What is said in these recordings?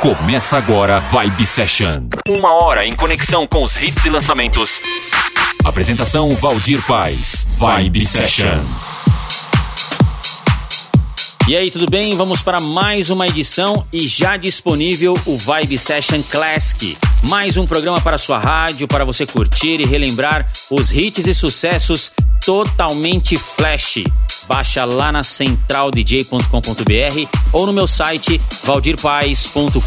Começa agora Vibe Session. Uma hora em conexão com os hits e lançamentos. Apresentação Valdir Paz. Vibe Session. E aí, tudo bem? Vamos para mais uma edição e já disponível o Vibe Session Classic. Mais um programa para sua rádio, para você curtir e relembrar os hits e sucessos totalmente flash. Baixa lá na centraldj.com.br ou no meu site valdirpaes.com.br.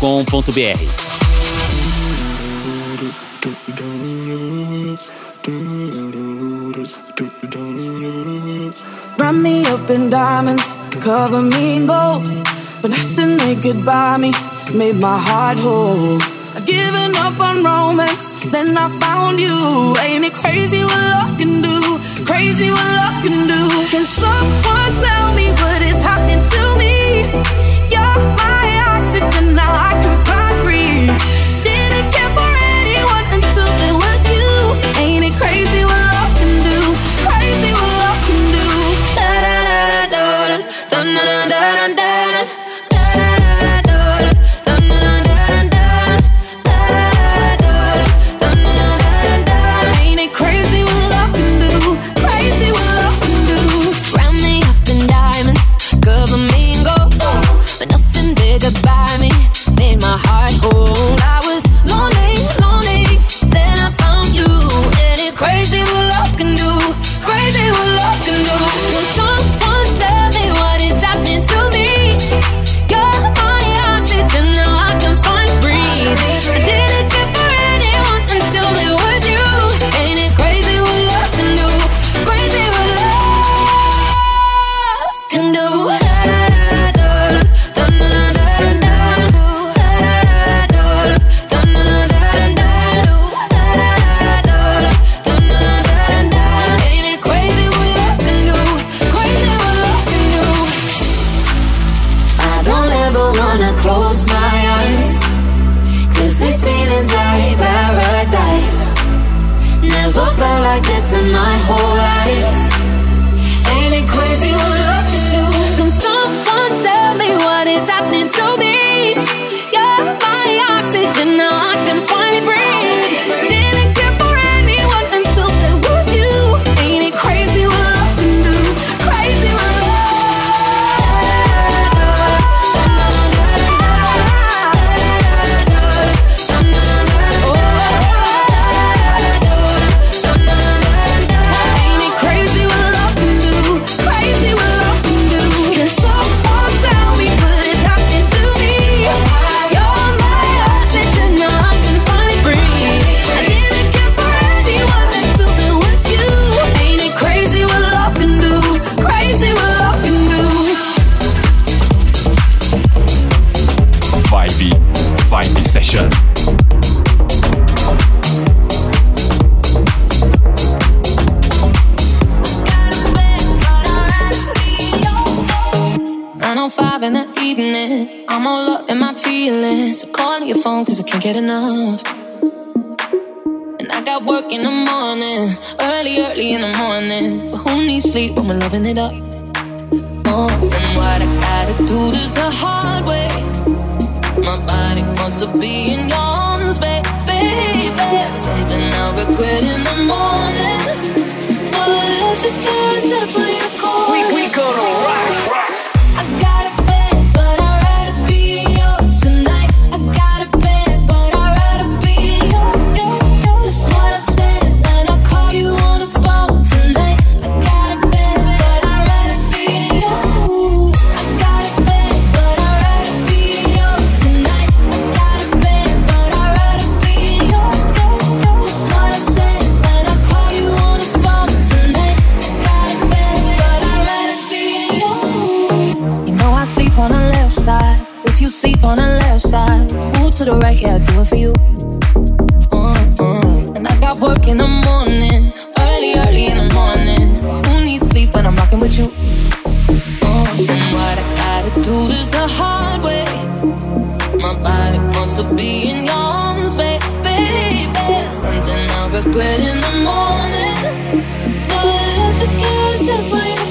Run me up in diamonds, cover me in gold. But nothing they could buy me made my heart whole. I'd given up on romance, then I found you. Ain't it crazy what love can do? Crazy what love can do. Can someone tell me what is happening to me? You're my oxygen, now I morning, early, early in the morning. But who needs sleep when we're loving it up? Oh, and what I gotta do this the hard way. My body wants to be in your arms, baby. Something I'll regret in the morning. But I just can't resist when you call. We, gonna rock, side, move to the right, yeah, I do it for you. Mm-mm. And I got work in the morning, early, early in the morning. Who needs sleep when I'm rocking with you? Mm. And what I gotta do is the hard way. My body wants to be in your arms, baby. Something I regret in the morning. But I just can't resist when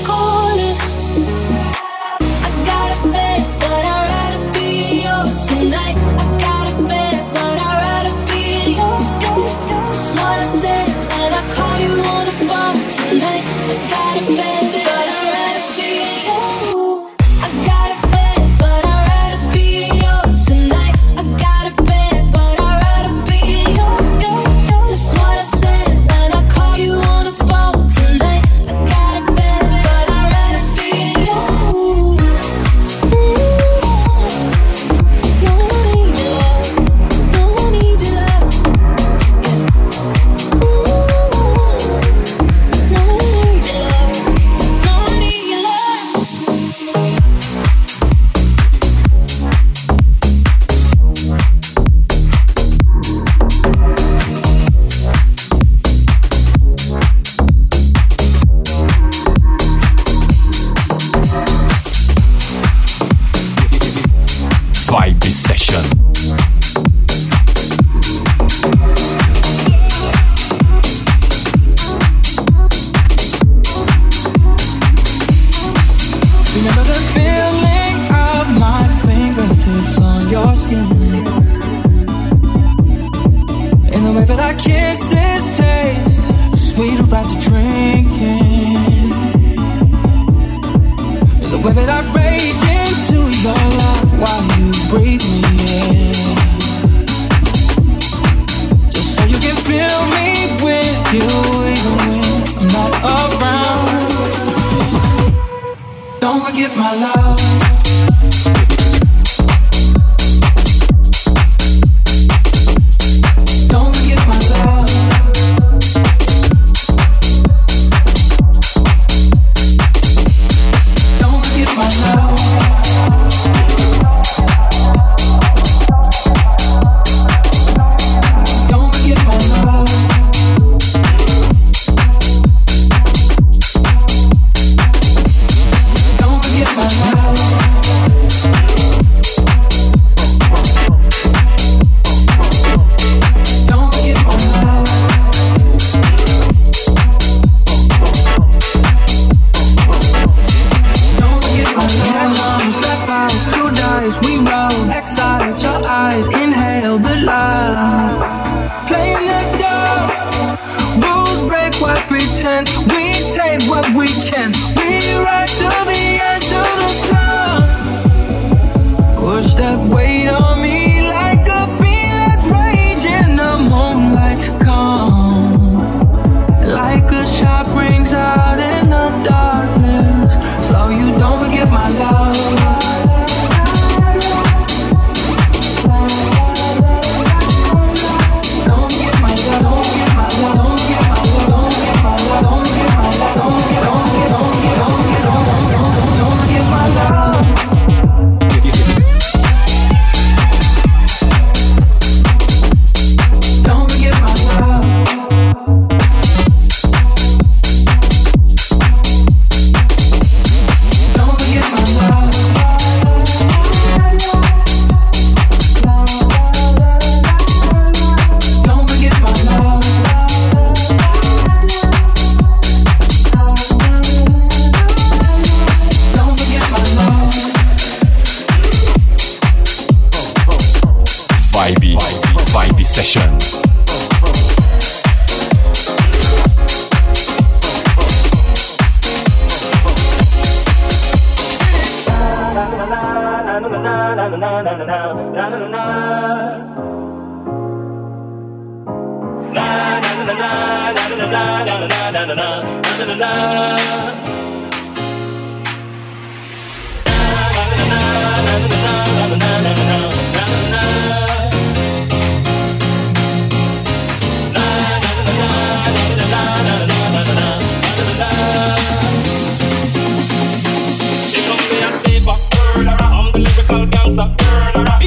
Big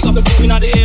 up the crew in the area.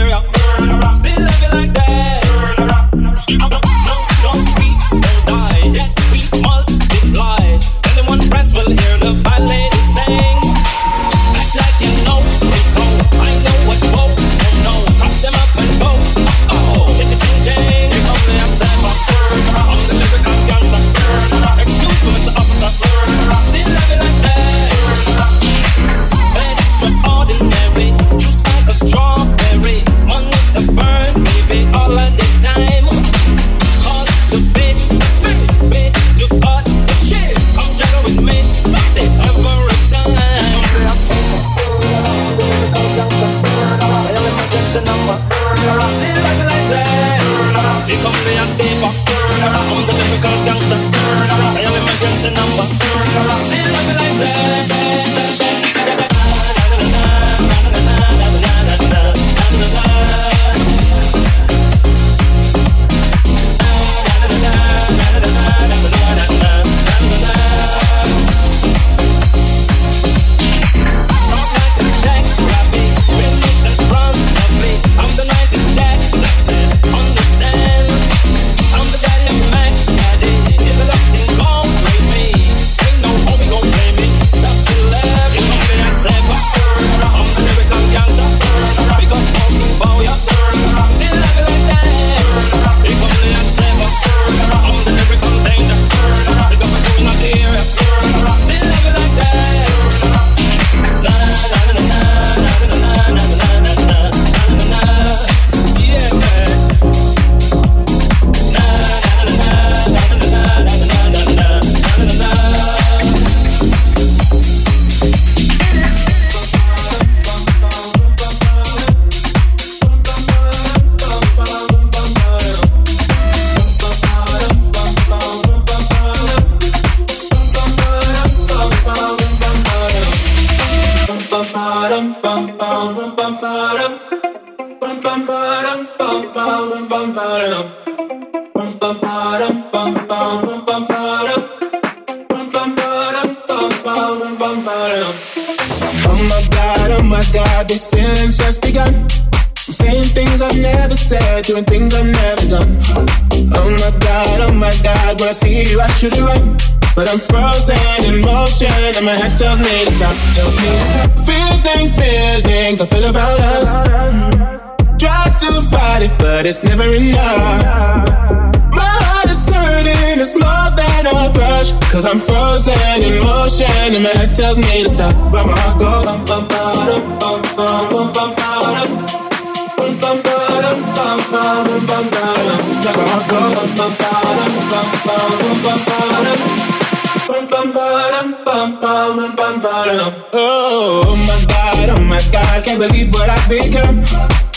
that tells me to stop, but my heart goes bum bum bum bum bum bum bum Oh my god, oh my god, can't believe what I've become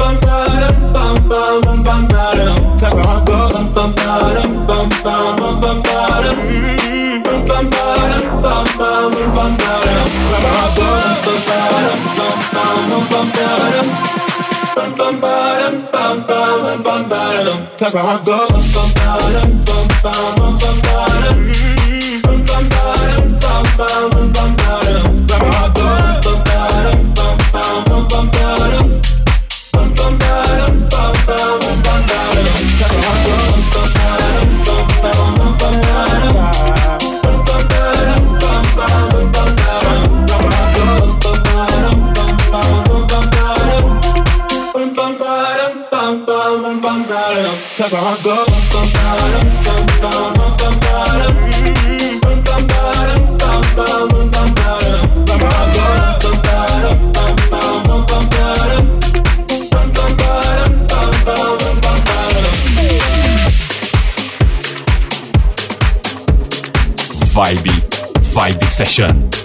bum bum bum bum bum bum. That's how it goes. Bum bum bum bum bum bum bum. That's how I go. Vibe, Vibe Session.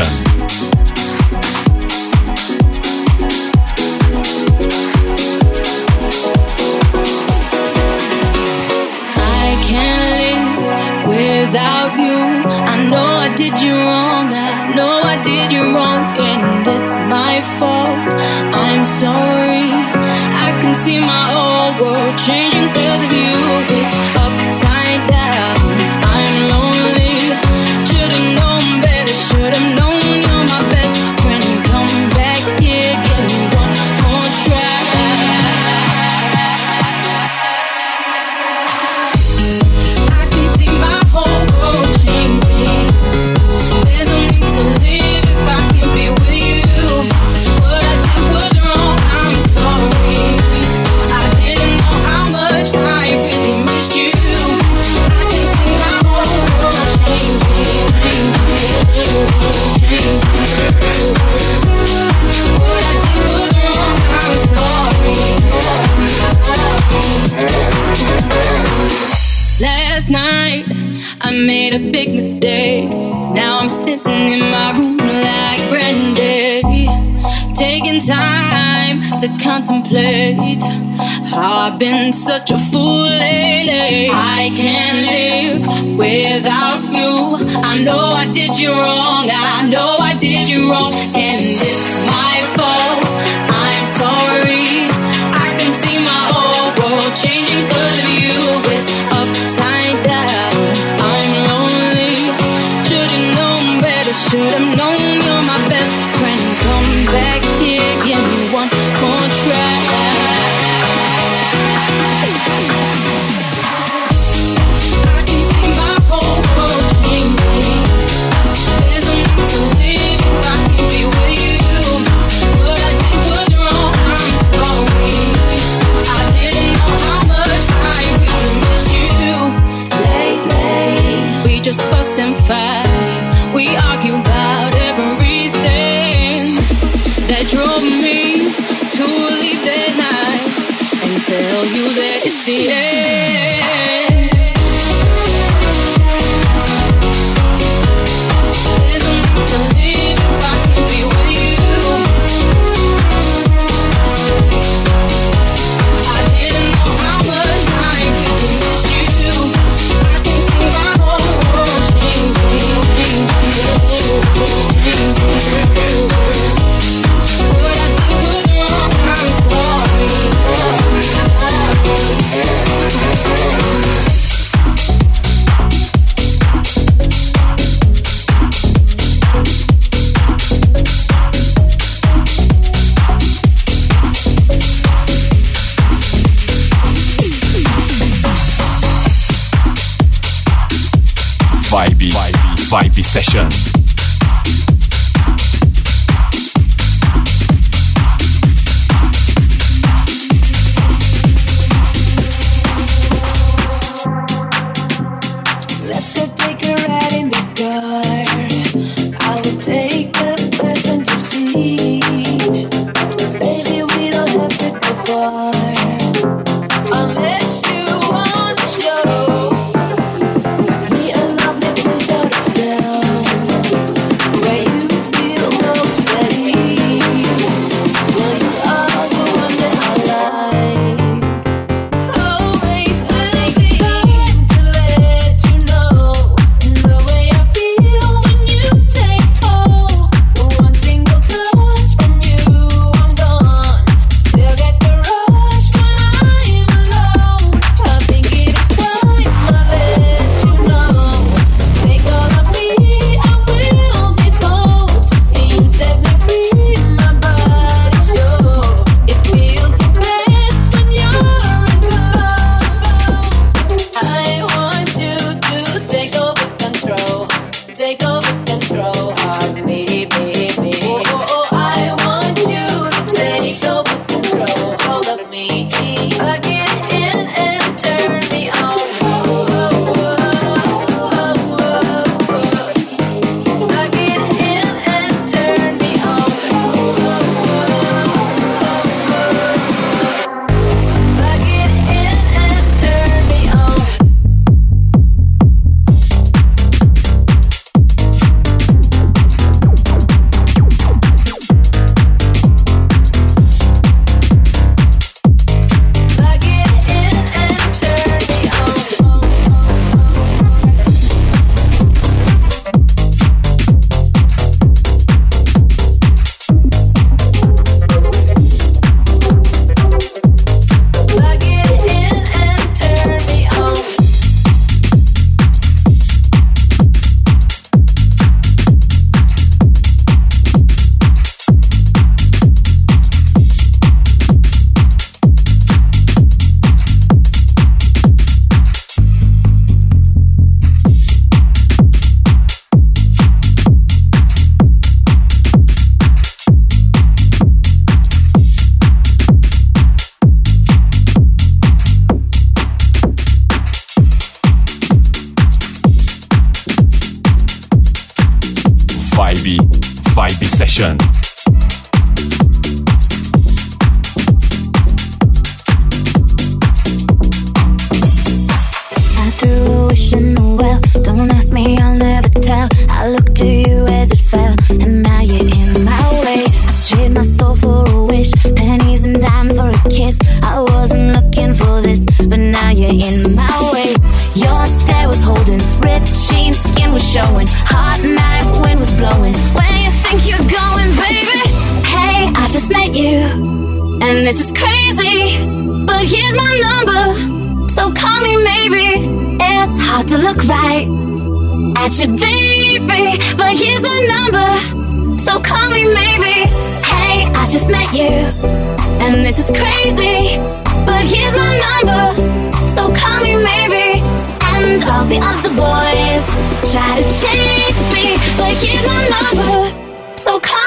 I can't live without you. I know I did you wrong. I know I did you wrong, and it's my fault. I'm sorry. I can see my whole world changing. to contemplate. I've been such a fool lately. I can't live without you. I know I did you wrong. I know I did you wrong. And it's my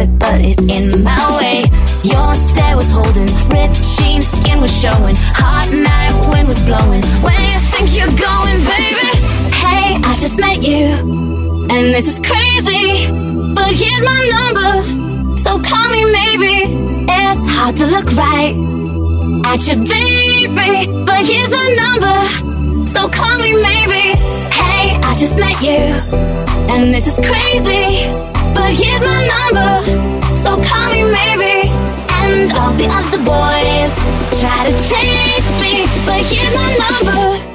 it, but it's in my way. Your stare was holding, ripped jeans, skin was showing. Hot night, wind was blowing. Where you think you're going, baby? Hey, I just met you, and this is crazy. But here's my number, so call me maybe. It's hard to look right at your baby, but here's my number, so call me maybe. Hey, I just met you, and this is crazy here's my number. So call me maybe, and all the other boys try to chase me, but here's my number.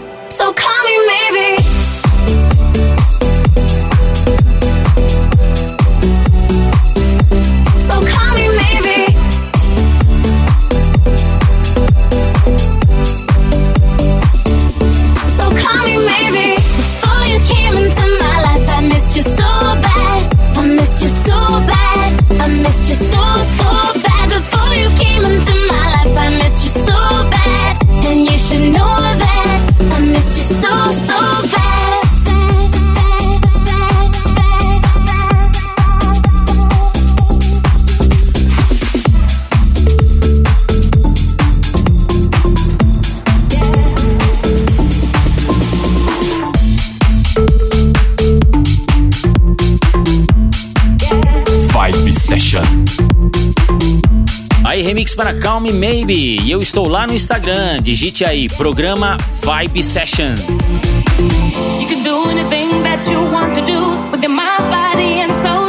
Aí remix para Calm Maybe. E eu estou lá no Instagram. Digite aí programa Vibe Session. You can do anything that you want to do with your mind, body and soul.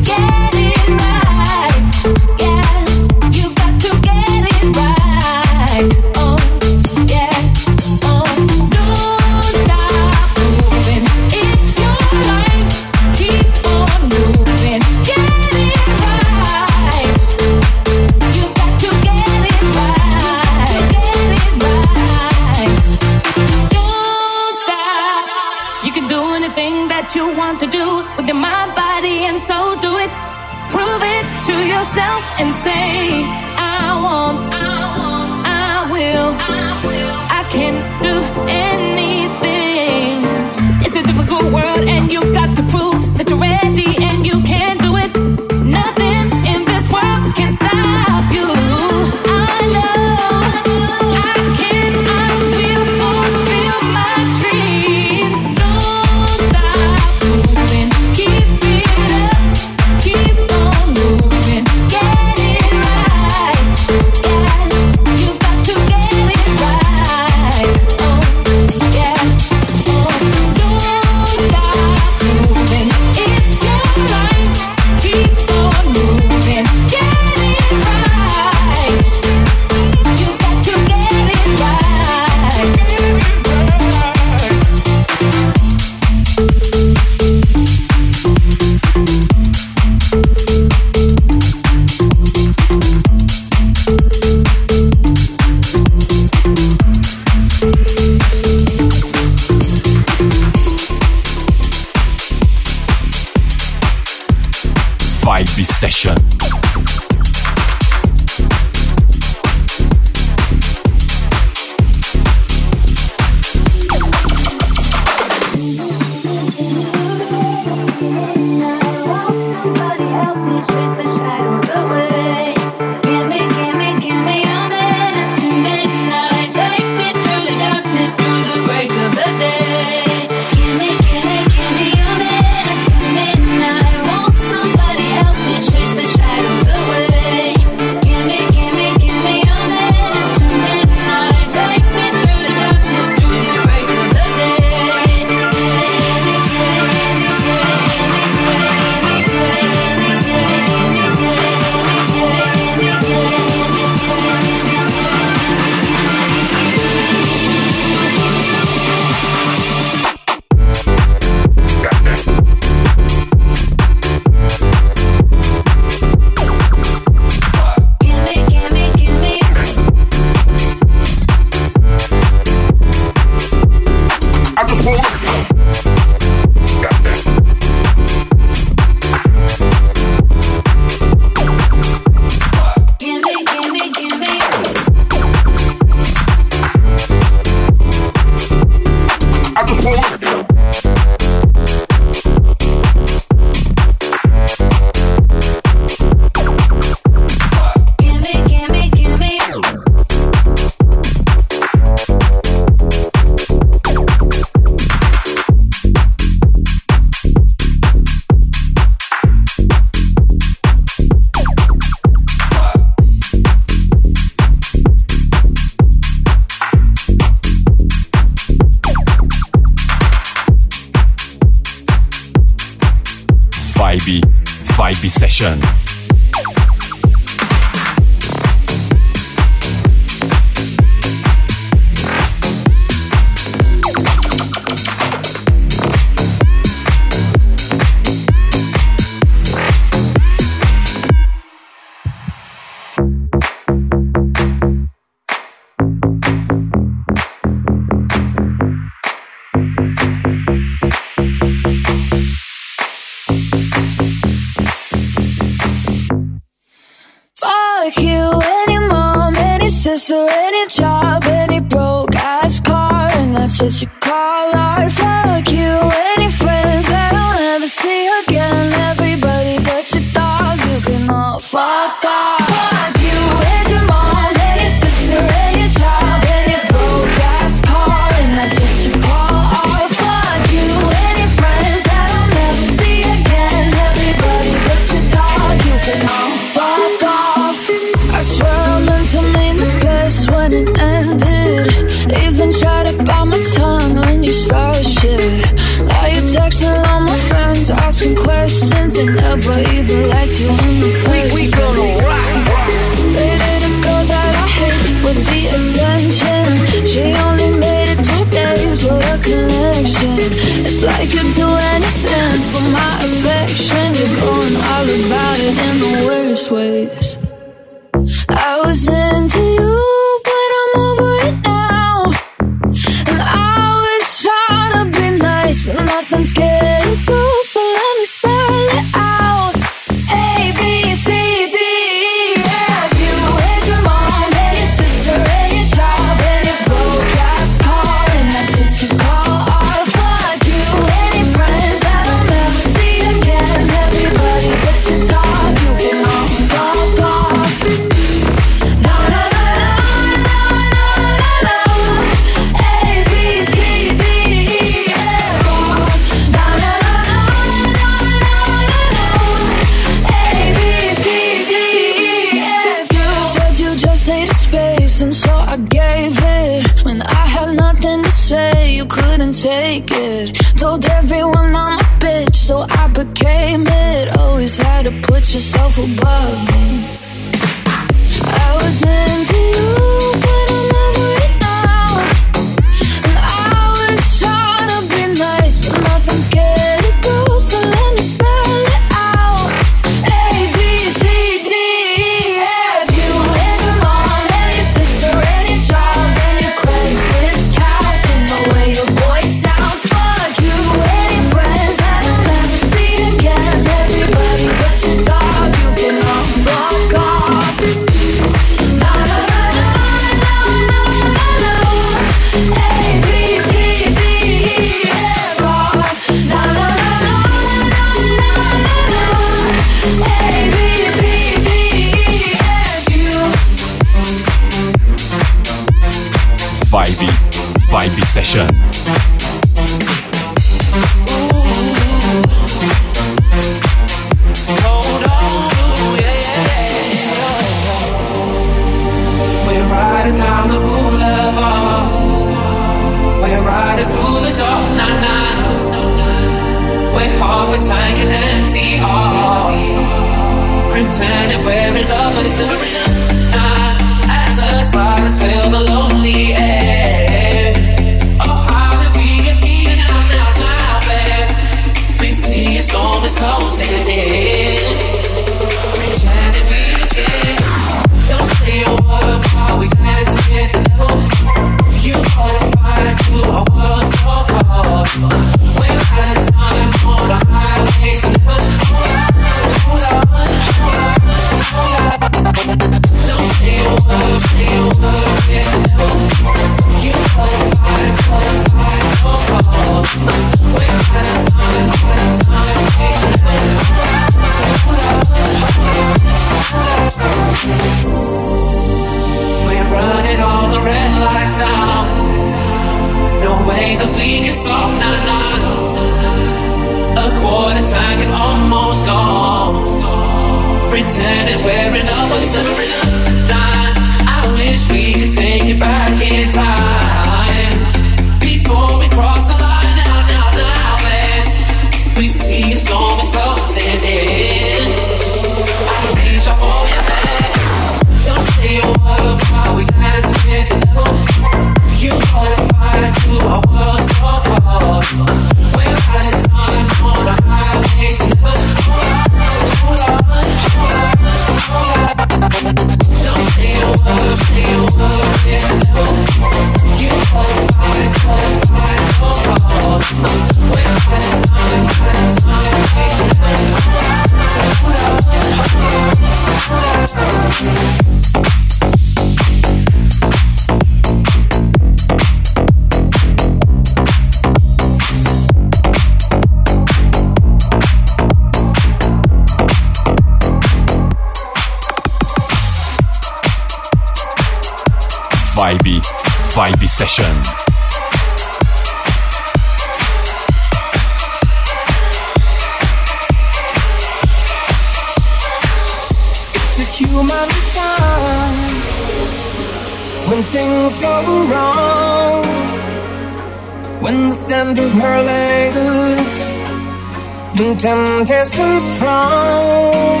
and temptation from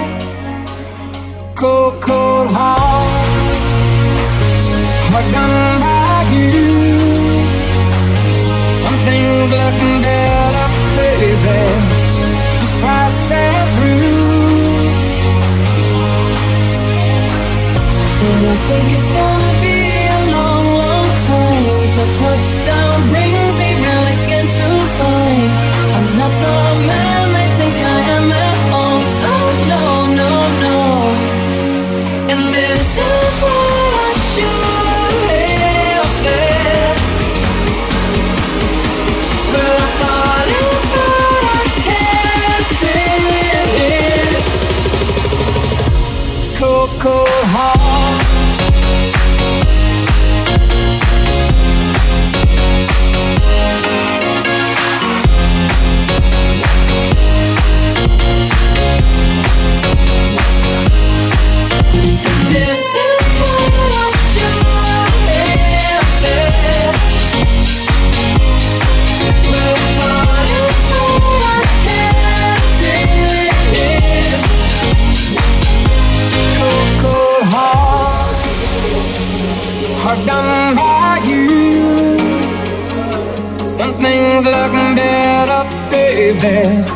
cold, cold heart, hard done by you. Something's looking better, baby. Just pass it through, and I think it's gonna be a long, long time to till touchdown. head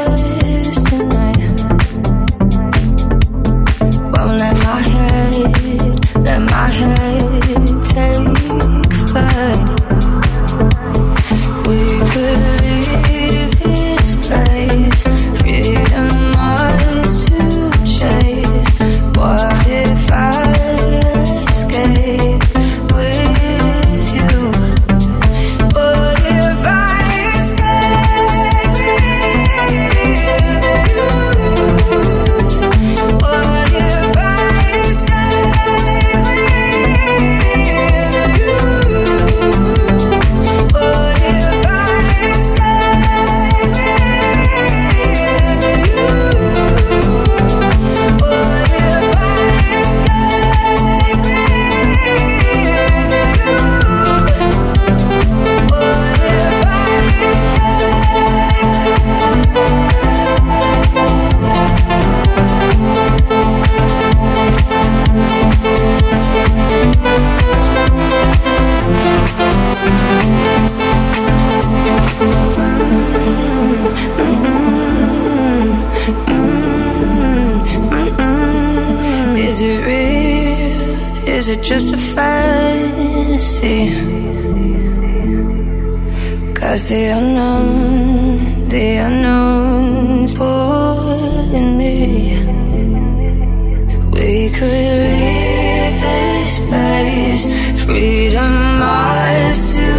We could leave this place. freedom eyes to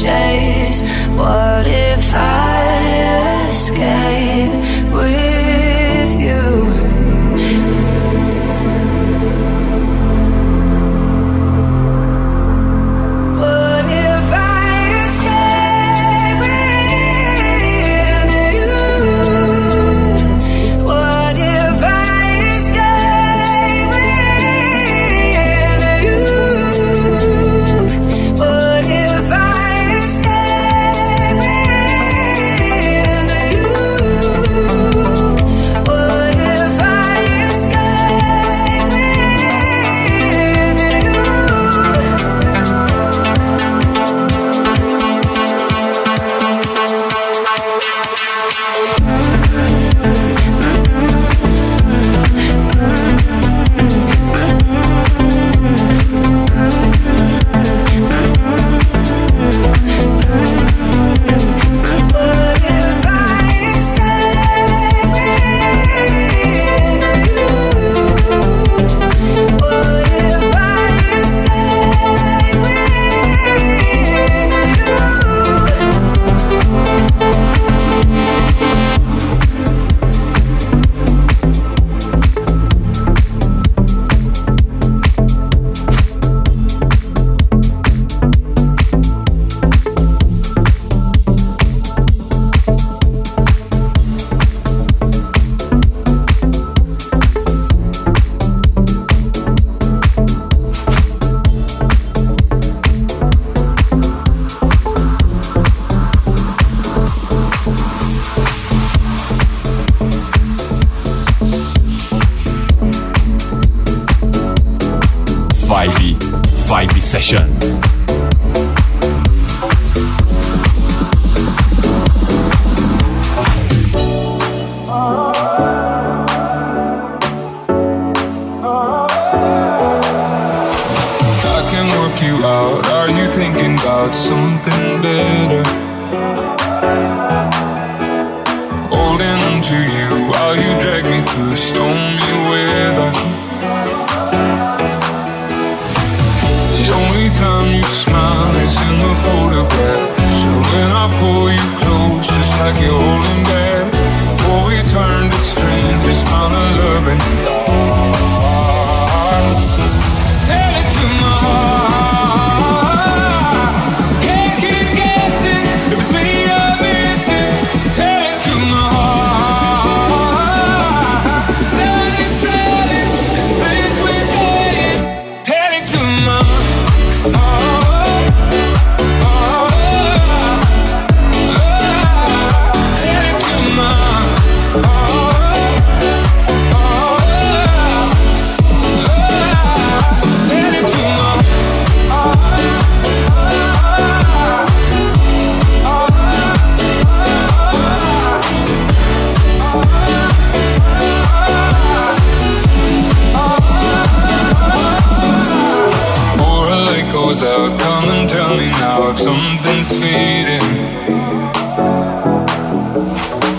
chase. What if I escape? Nation.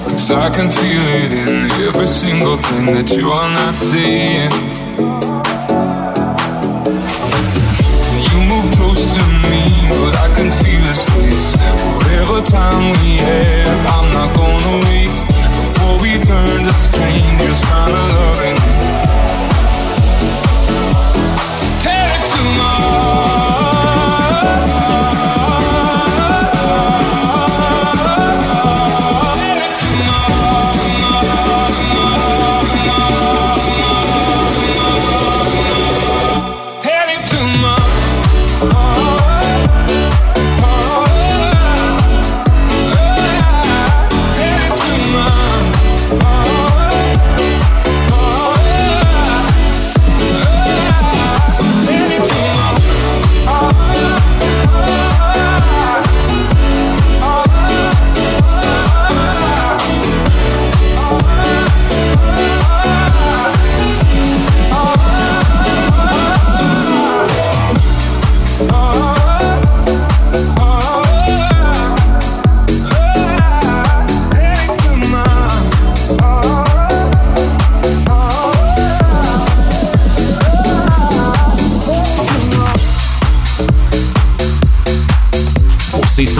Cause I can feel it in every single thing that you are not saying. You move close to me, but I can feel. Whatever time we have, I'm not gonna waste. Before we turn to strangers, trying to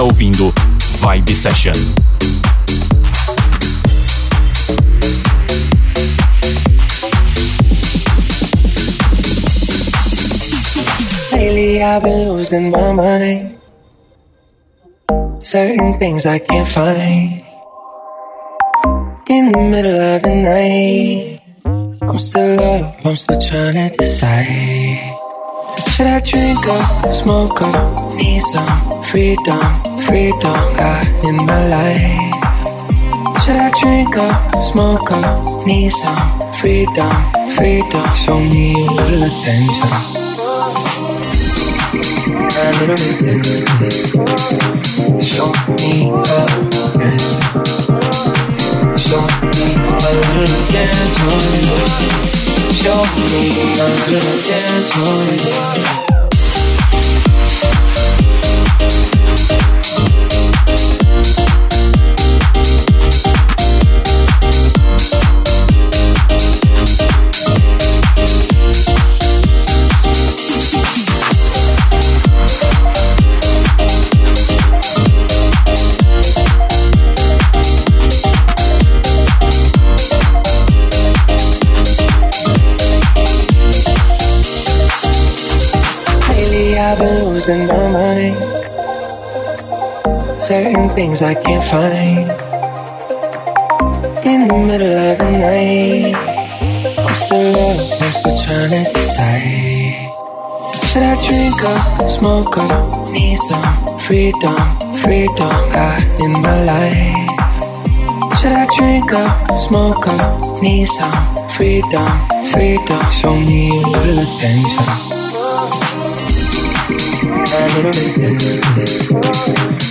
está ouvindo Vibe Session. Lately I've been losing my mind. Certain things I can't find. In the middle of the night, I'm still up, I'm still trying to decide. Should I drink up, smoke up, need some freedom, freedom got in my life? Should I drink up, smoke up, need some freedom, freedom? Show me a little attention. A little attention. Show me attention. Show me a little attention. Show me a little attention. Certain things I can't find. In the middle of the night, I'm still up, I'm still trying to decide. Should I drink up, smoke up, need some freedom, freedom out in my life? Should I drink up, smoke up, need some freedom, freedom? Show me a little attention a little bit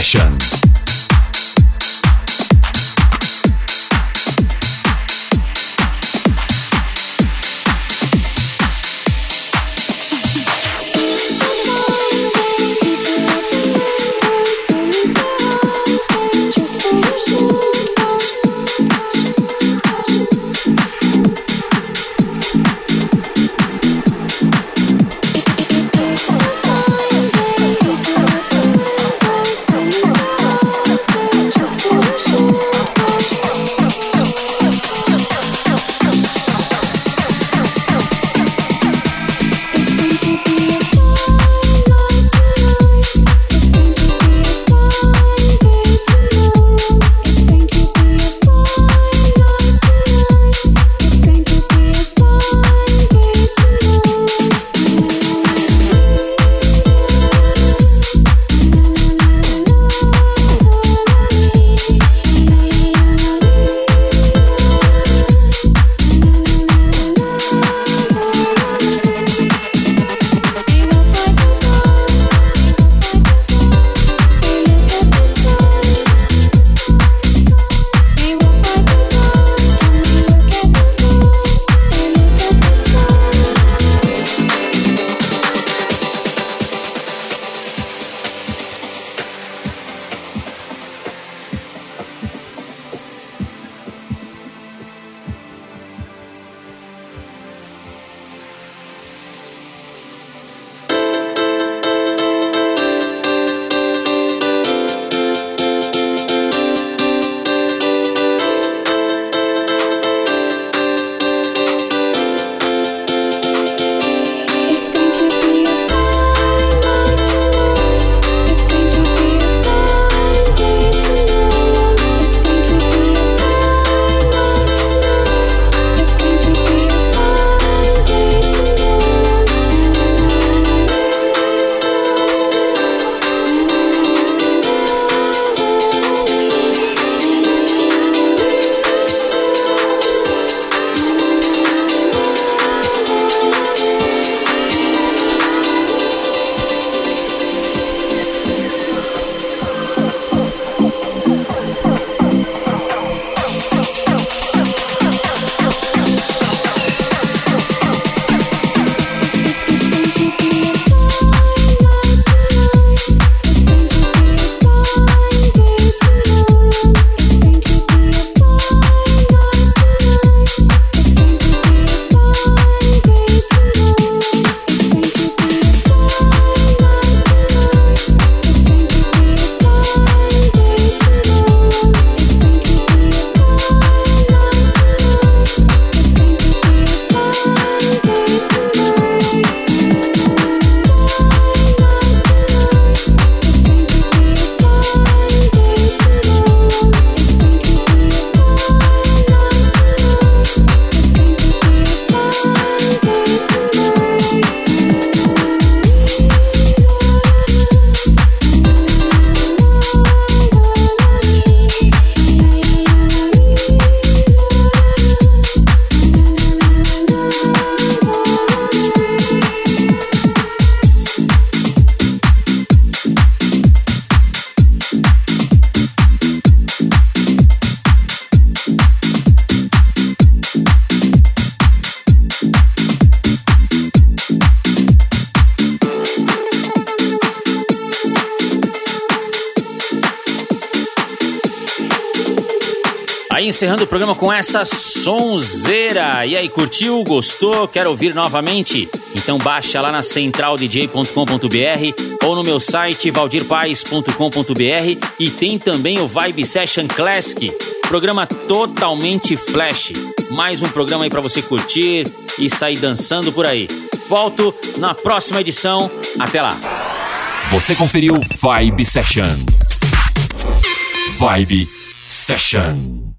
Session. Encerrando o programa com essa sonzeira. E aí, curtiu? Gostou? Quer ouvir novamente? Então baixa lá na centraldj.com.br ou no meu site valdirpaes.com.br e tem também o Vibe Session Classic, programa totalmente flash. Mais um programa aí para você curtir e sair dançando por aí. Volto na próxima edição. Até lá. Você conferiu Vibe Session. Vibe Session.